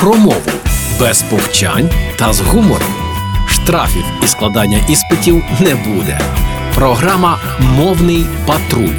про мову без повчань та з гумором. Штрафів і складання іспитів не буде. Програма Мовний патруль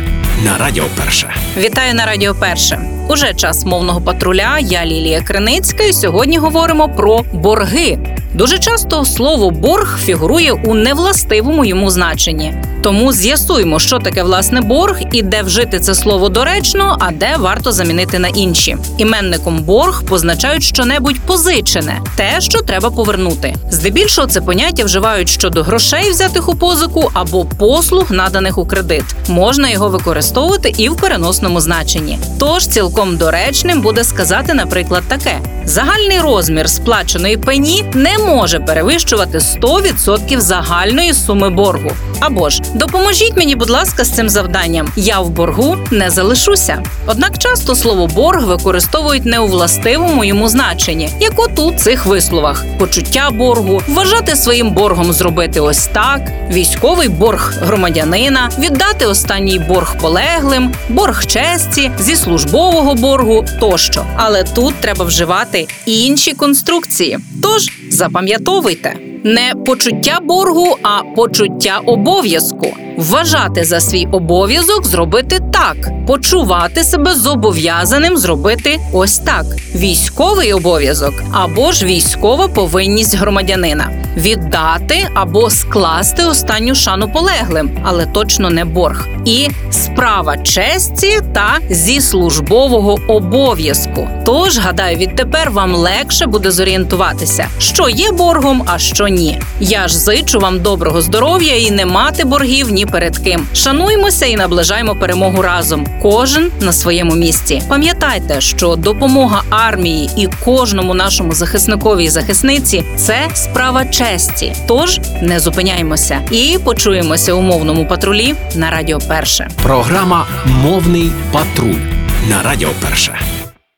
на Радіо Перше. Вітаю на Радіо Перше. Уже час мовного патруля. Я Лілія Криницька, і сьогодні говоримо про борги. Дуже часто слово борг фігурує у невластивому йому значенні. Тому з'ясуємо, що таке власне борг і де вжити це слово доречно, а де варто замінити на інші. Іменником борг позначають щонебудь позичене, те, що треба повернути. Здебільшого це поняття вживають щодо грошей, взятих у позику або послуг, наданих у кредит. Можна його використовувати і в переносному значенні. Тож цілком доречним буде сказати, наприклад, таке: загальний розмір сплаченої пені не може перевищувати 100% загальної суми боргу. Або ж допоможіть мені, будь ласка, з цим завданням. Я в боргу не залишуся. Однак часто слово борг використовують не у властивому йому значенні, як от у цих висловах: почуття боргу, вважати своїм боргом зробити ось так, військовий борг громадянина, віддати останній борг полеглим, борг честі, зі службового боргу тощо. Але тут треба вживати інші конструкції. Тож запам'ятовуйте. Не почуття боргу, а почуття обов'язку. Вважати за свій обов'язок зробити так, почувати себе зобов'язаним зробити ось так: військовий обов'язок або ж військова повинність громадянина, віддати або скласти останню шану полеглим, але точно не борг. І справа честі та зі службового обов'язку. Тож, гадаю, відтепер вам легше буде зорієнтуватися, що є боргом, а що ні. Я ж зичу вам доброго здоров'я і не мати боргів ні перед ким. Шануймося і наближаємо перемогу разом. Кожен на своєму місці. Пам'ятайте, що допомога армії і кожному нашому захисникові і захисниці це справа честі. Тож не зупиняймося і почуємося у мовному патрулі на радіо. Перше Програма Мовний патруль на Радіо Перше.